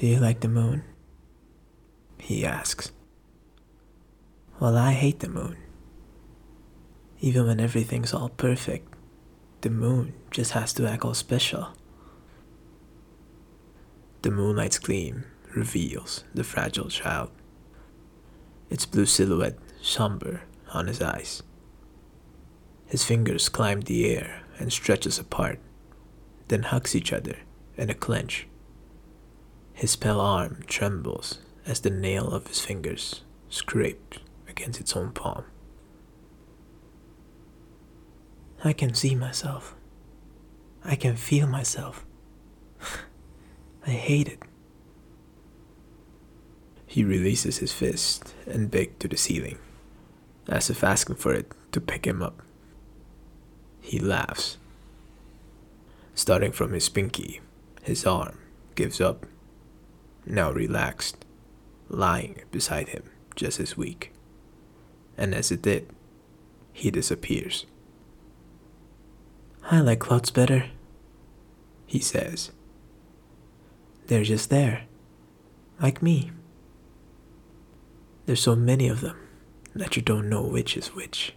Do you like the moon? He asks. Well, I hate the moon. Even when everything's all perfect, the moon just has to act all special. The moonlight's gleam reveals the fragile child, its blue silhouette somber on his eyes. His fingers climb the air and stretch us apart, then hugs each other in a clench. His pale arm trembles as the nail of his fingers scrapes against its own palm. I can see myself. I can feel myself. I hate it. He releases his fist and begs to the ceiling, as if asking for it to pick him up. He laughs. Starting from his pinky, his arm gives up, now relaxed, lying beside him just as weak. And as it did, he disappears. I like clouds better, he says. They're just there, like me. There's so many of them that you don't know which is which.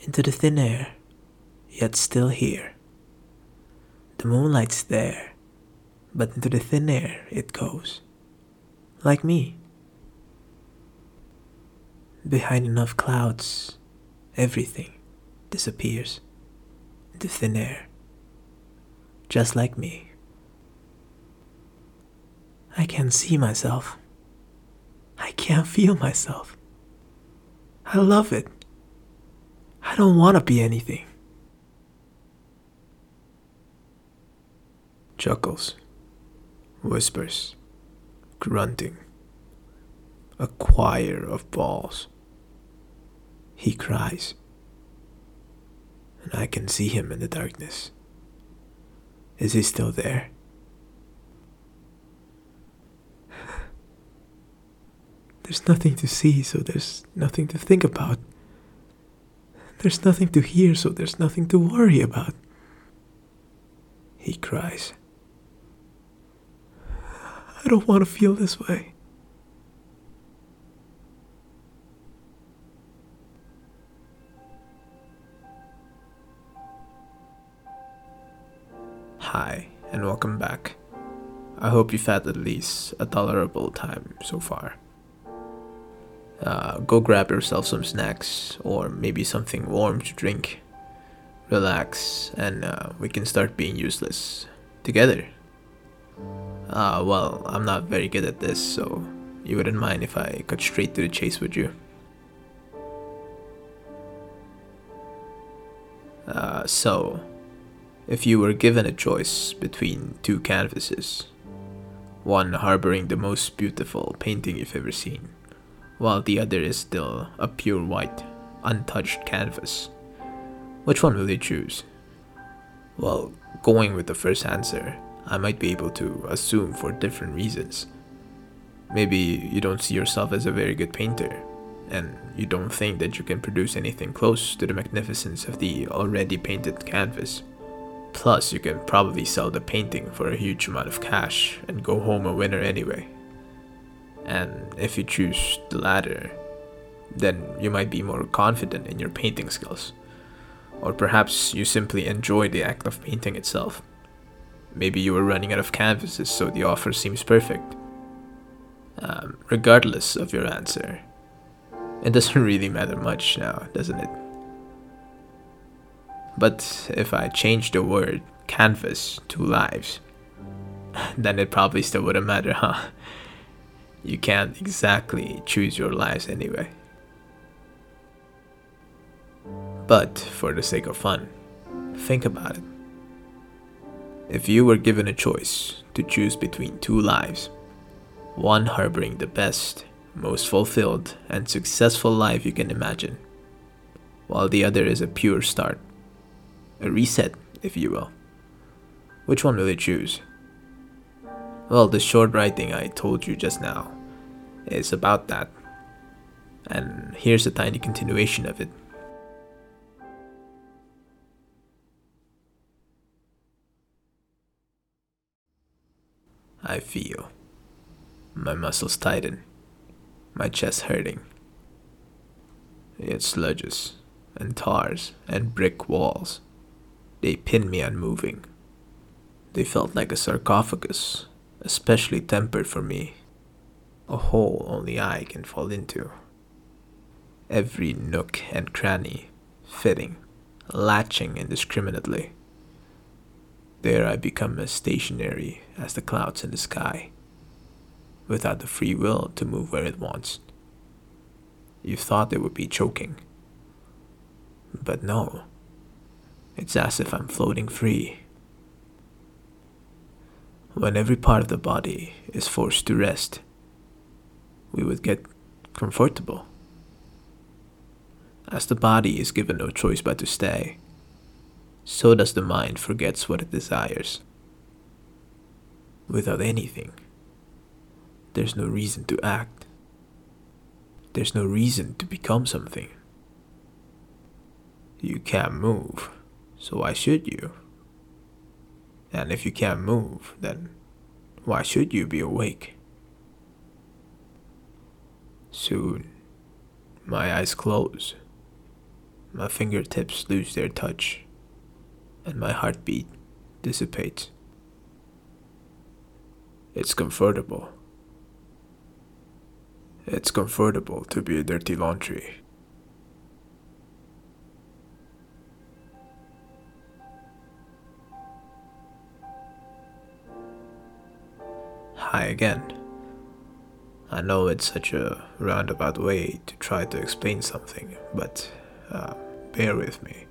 Into the thin air, yet still here. The moonlight's there, but into the thin air it goes, like me. Behind enough clouds, everything disappears into thin air, just like me. I can't see myself. I can't feel myself. I love it. I don't want to be anything. Chuckles, whispers, grunting, a choir of balls. He cries, and I can see him in the darkness. Is he still there? There's nothing to see, so there's nothing to think about. There's nothing to hear, so there's nothing to worry about. He cries. I don't want to feel this way. Hi, and welcome back. I hope you've had at least a tolerable time so far. Uh, go grab yourself some snacks or maybe something warm to drink. Relax, and uh, we can start being useless together. Uh, well, I'm not very good at this, so you wouldn't mind if I cut straight to the chase would you. Uh, so, if you were given a choice between two canvases, one harboring the most beautiful painting you've ever seen, while the other is still a pure white, untouched canvas. Which one will you choose? Well, going with the first answer, I might be able to assume for different reasons. Maybe you don't see yourself as a very good painter, and you don't think that you can produce anything close to the magnificence of the already painted canvas. Plus, you can probably sell the painting for a huge amount of cash and go home a winner anyway. And if you choose the latter, then you might be more confident in your painting skills. Or perhaps you simply enjoy the act of painting itself. Maybe you were running out of canvases, so the offer seems perfect. Um, regardless of your answer, it doesn't really matter much now, doesn't it? But if I change the word canvas to lives, then it probably still wouldn't matter, huh? you can't exactly choose your lives anyway. But for the sake of fun, think about it. If you were given a choice to choose between two lives, one harboring the best, most fulfilled, and successful life you can imagine, while the other is a pure start, a reset, if you will, which one will you choose? Well, the short writing I told you just now is about that. And here's a tiny continuation of it. I feel. My muscles tighten, my chest hurting. It sludges and tars and brick walls. They pin me unmoving. They felt like a sarcophagus, especially tempered for me, a hole only I can fall into. Every nook and cranny fitting, latching indiscriminately. There I become as stationary as the clouds in the sky, without the free will to move where it wants. You thought it would be choking. But no, it's as if I'm floating free. When every part of the body is forced to rest, we would get comfortable. As the body is given no choice but to stay, so does the mind forgets what it desires. Without anything, there's no reason to act. There's no reason to become something. You can't move, so why should you? And if you can't move, then why should you be awake? Soon, my eyes close, my fingertips lose their touch, and my heartbeat dissipates. It's comfortable. It's comfortable to be a dirty laundry. Hi again. I know it's such a roundabout way to try to explain something, but uh, bear with me.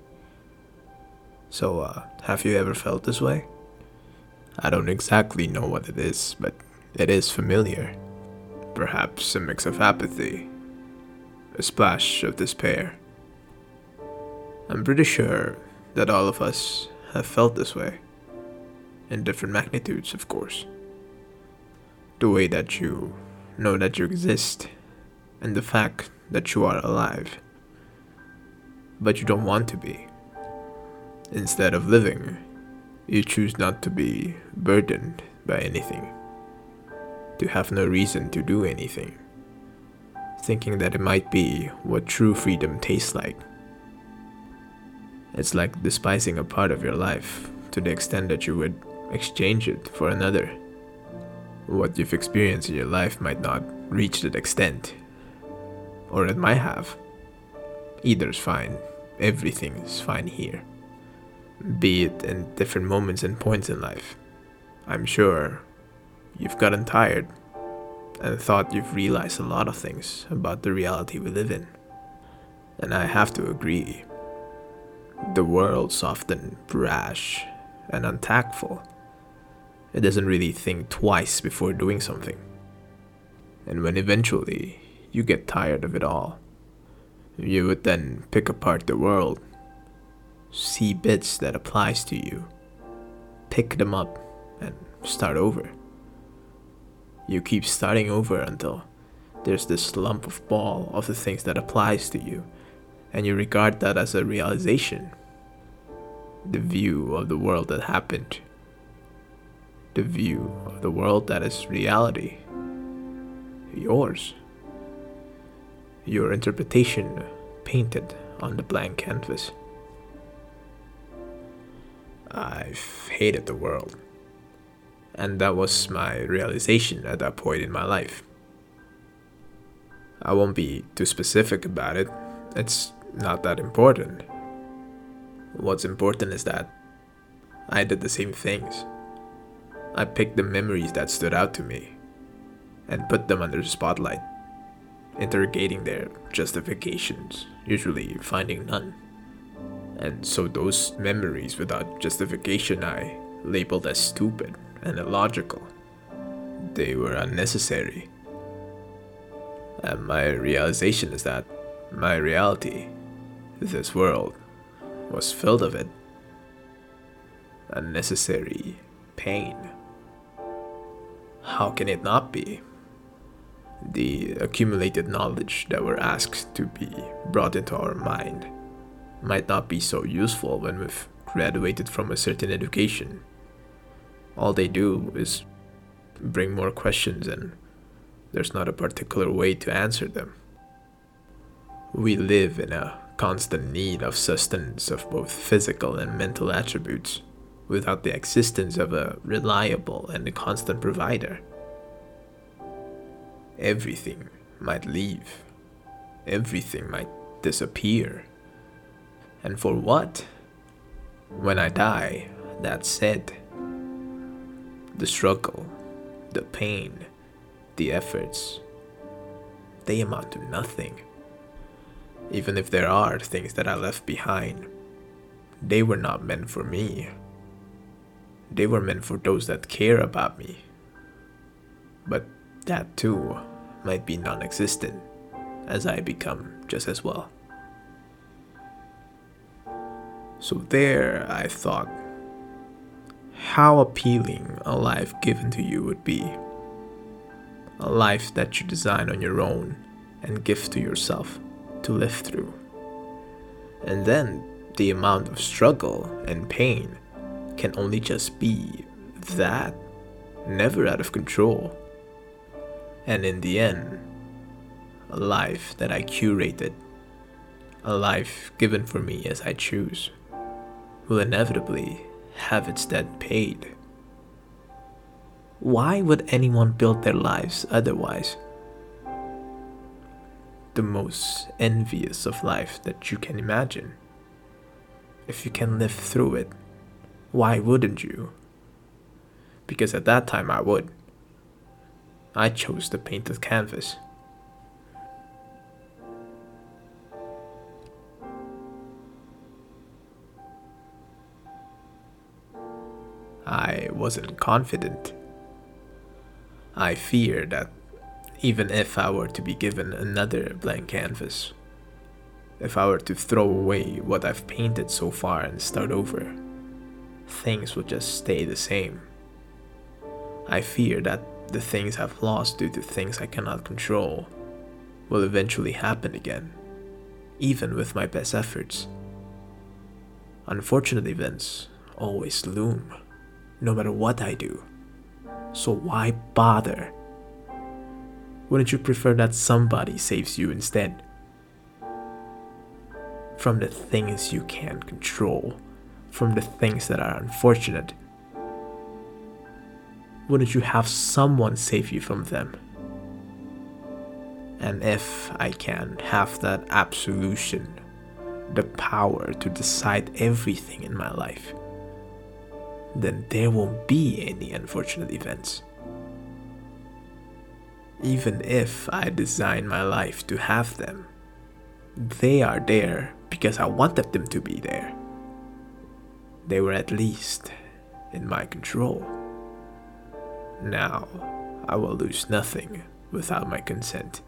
So, uh, have you ever felt this way? I don't exactly know what it is, but it is familiar. Perhaps a mix of apathy, a splash of despair. I'm pretty sure that all of us have felt this way, in different magnitudes, of course. The way that you know that you exist, and the fact that you are alive, but you don't want to be. Instead of living, you choose not to be burdened by anything to have no reason to do anything, thinking that it might be what true freedom tastes like. It's like despising a part of your life to the extent that you would exchange it for another. What you've experienced in your life might not reach that extent, or it might have. Either's fine, everything's fine here. Be it in different moments and points in life. I'm sure you've gotten tired and thought you've realized a lot of things about the reality we live in. And I have to agree. The world's often brash and untactful. It doesn't really think twice before doing something. And when eventually you get tired of it all, you would then pick apart the world, see bits that applies to you, pick them up and start over you keep starting over until there's this lump of ball of the things that applies to you, and you regard that as a realization. The view of the world that happened, the view of the world that is reality, yours, your interpretation painted on the blank canvas. I've hated the world and that was my realization at that point in my life. I won't be too specific about it, it's not that important. What's important is that I did the same things. I picked the memories that stood out to me and put them under the spotlight, interrogating their justifications, usually finding none. And so those memories without justification I labeled as stupid and illogical. They were unnecessary. And my realization is that my reality, this world, was filled of it. Unnecessary pain. How can it not be? The accumulated knowledge that we're asked to be brought into our mind might not be so useful when we've graduated from a certain education all they do is bring more questions, and there's not a particular way to answer them. We live in a constant need of sustenance of both physical and mental attributes without the existence of a reliable and constant provider. Everything might leave, everything might disappear. And for what? When I die, that's said. The struggle, the pain, the efforts, they amount to nothing. Even if there are things that I left behind, they were not meant for me. They were meant for those that care about me. But that too might be non existent as I become just as well. So there I thought how appealing a life given to you would be. A life that you design on your own and give to yourself to live through. And then the amount of struggle and pain can only just be that, never out of control. And in the end, a life that I curated, a life given for me as I choose, will inevitably have its debt paid. Why would anyone build their lives otherwise? The most envious of life that you can imagine. If you can live through it, why wouldn't you? Because at that time I would. I chose the painted canvas. I wasn't confident. I feared that even if I were to be given another blank canvas, if I were to throw away what I've painted so far and start over, things would just stay the same. I fear that the things I've lost due to things I cannot control will eventually happen again, even with my best efforts. Unfortunate events always loom, no matter what I do. So why bother? Wouldn't you prefer that somebody saves you instead? From the things you can't control from the things that are unfortunate? Wouldn't you have someone save you from them? And if I can have that absolution, the power to decide everything in my life, then there won't be any unfortunate events. Even if I design my life to have them, they are there because I wanted them to be there they were at least in my control. Now, I will lose nothing without my consent.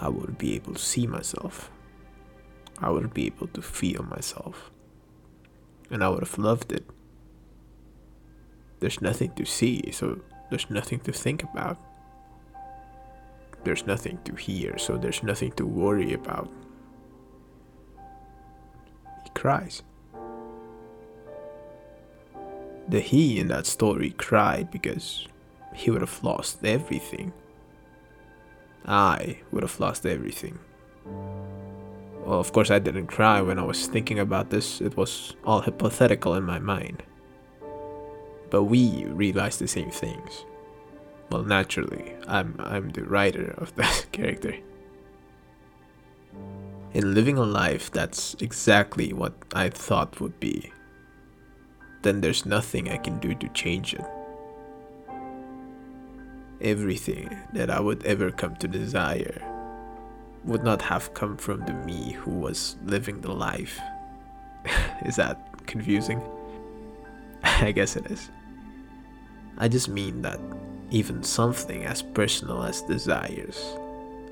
I would be able to see myself. I would be able to feel myself. And I would have loved it. There's nothing to see, so there's nothing to think about. There's nothing to hear, so there's nothing to worry about He cries. The he in that story cried because he would have lost everything. I would have lost everything. Well, of course, I didn't cry when I was thinking about this, it was all hypothetical in my mind. But we realized the same things. Well, naturally, I'm, I'm the writer of that character in living a life that's exactly what I thought would be, then there's nothing I can do to change it. Everything that I would ever come to desire would not have come from the me who was living the life. is that confusing? I guess it is. I just mean that even something as personal as desires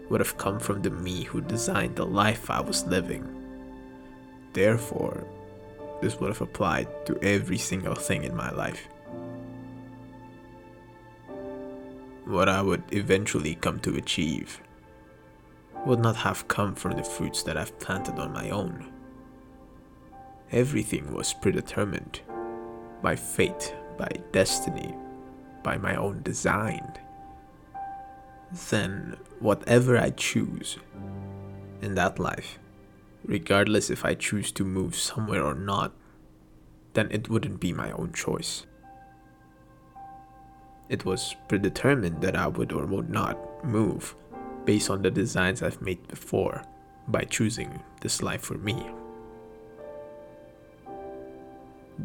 would have come from the me who designed the life I was living. Therefore, this would have applied to every single thing in my life. What I would eventually come to achieve would not have come from the fruits that I've planted on my own. Everything was predetermined by fate, by destiny, by my own design, then whatever I choose in that life, regardless if I choose to move somewhere or not, then it wouldn't be my own choice. It was predetermined that I would or would not move based on the designs I've made before by choosing this life for me.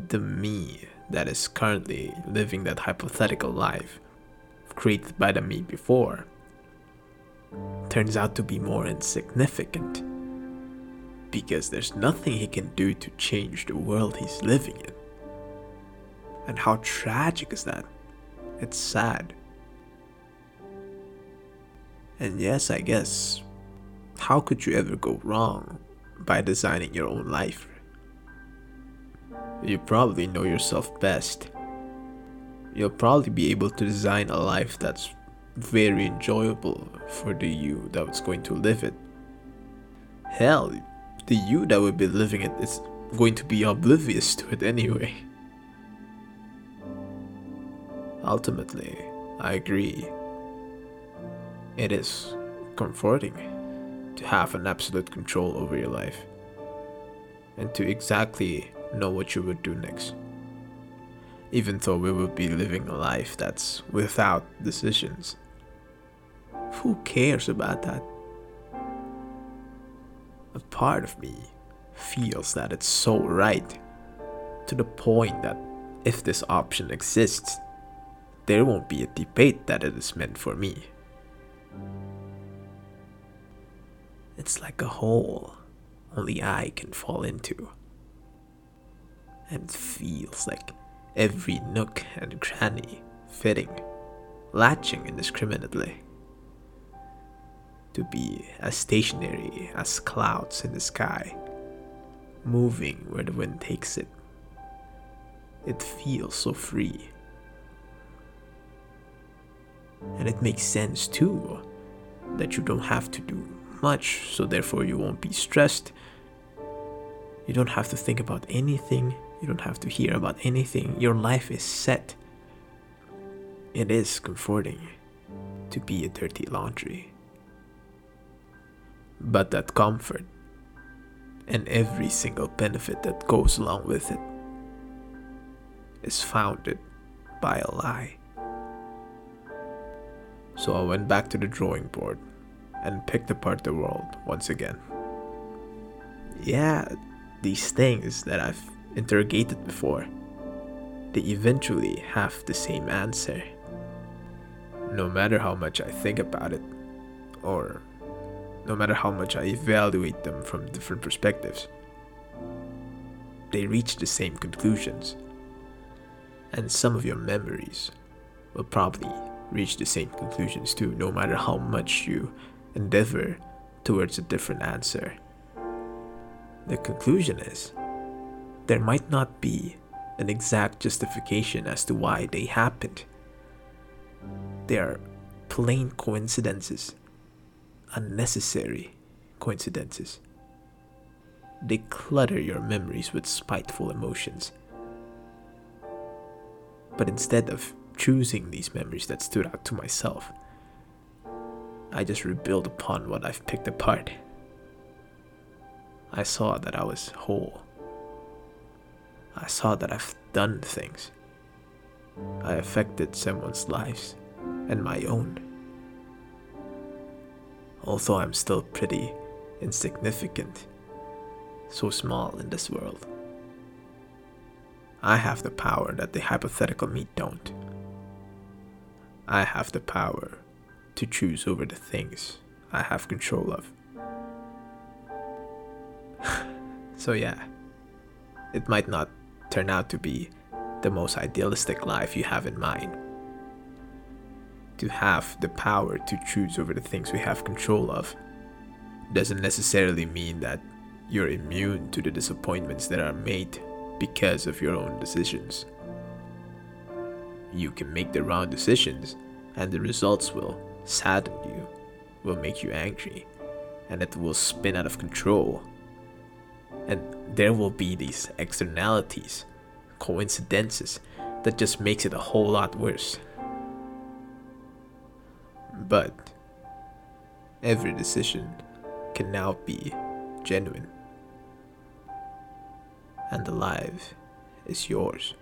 The me that is currently living that hypothetical life created by the me before turns out to be more insignificant because there's nothing he can do to change the world he's living in. And how tragic is that? It's sad. And yes, I guess, how could you ever go wrong by designing your own life? You probably know yourself best. You'll probably be able to design a life that's very enjoyable for the you that's going to live it. Hell, the you that will be living it is going to be oblivious to it anyway. Ultimately, I agree. It is comforting to have an absolute control over your life and to exactly know what you would do next. Even though we will be living a life that's without decisions. Who cares about that? A part of me feels that it's so right to the point that if this option exists, there won't be a debate that it is meant for me. It's like a hole only I can fall into. And it feels like every nook and cranny fitting, latching indiscriminately. To be as stationary as clouds in the sky, moving where the wind takes it. It feels so free. And it makes sense too that you don't have to do much, so therefore you won't be stressed. You don't have to think about anything, you don't have to hear about anything. Your life is set. It is comforting to be a dirty laundry. But that comfort and every single benefit that goes along with it is founded by a lie. So I went back to the drawing board and picked apart the world once again. Yeah, these things that I've interrogated before, they eventually have the same answer. No matter how much I think about it, or no matter how much I evaluate them from different perspectives, they reach the same conclusions. And some of your memories will probably reach the same conclusions too, no matter how much you endeavor towards a different answer. The conclusion is there might not be an exact justification as to why they happened. They are plain coincidences, unnecessary coincidences. They clutter your memories with spiteful emotions. But instead of choosing these memories that stood out to myself, I just rebuild upon what I've picked apart. I saw that I was whole. I saw that I've done things. I affected someone's lives and my own. Although I'm still pretty insignificant, so small in this world. I have the power that the hypothetical me don't. I have the power to choose over the things I have control of. so, yeah, it might not turn out to be the most idealistic life you have in mind. To have the power to choose over the things we have control of doesn't necessarily mean that you're immune to the disappointments that are made because of your own decisions. You can make the wrong decisions, and the results will sadden you, will make you angry, and it will spin out of control. And there will be these externalities coincidences that just makes it a whole lot worse. But every decision can now be genuine. And the life is yours.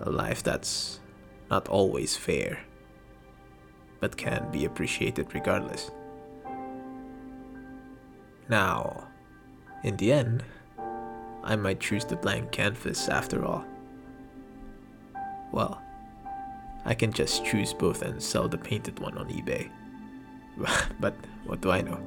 A life that's not always fair, but can be appreciated regardless. Now, in the end, I might choose the blank canvas after all. Well, I can just choose both and sell the painted one on eBay. but what do I know?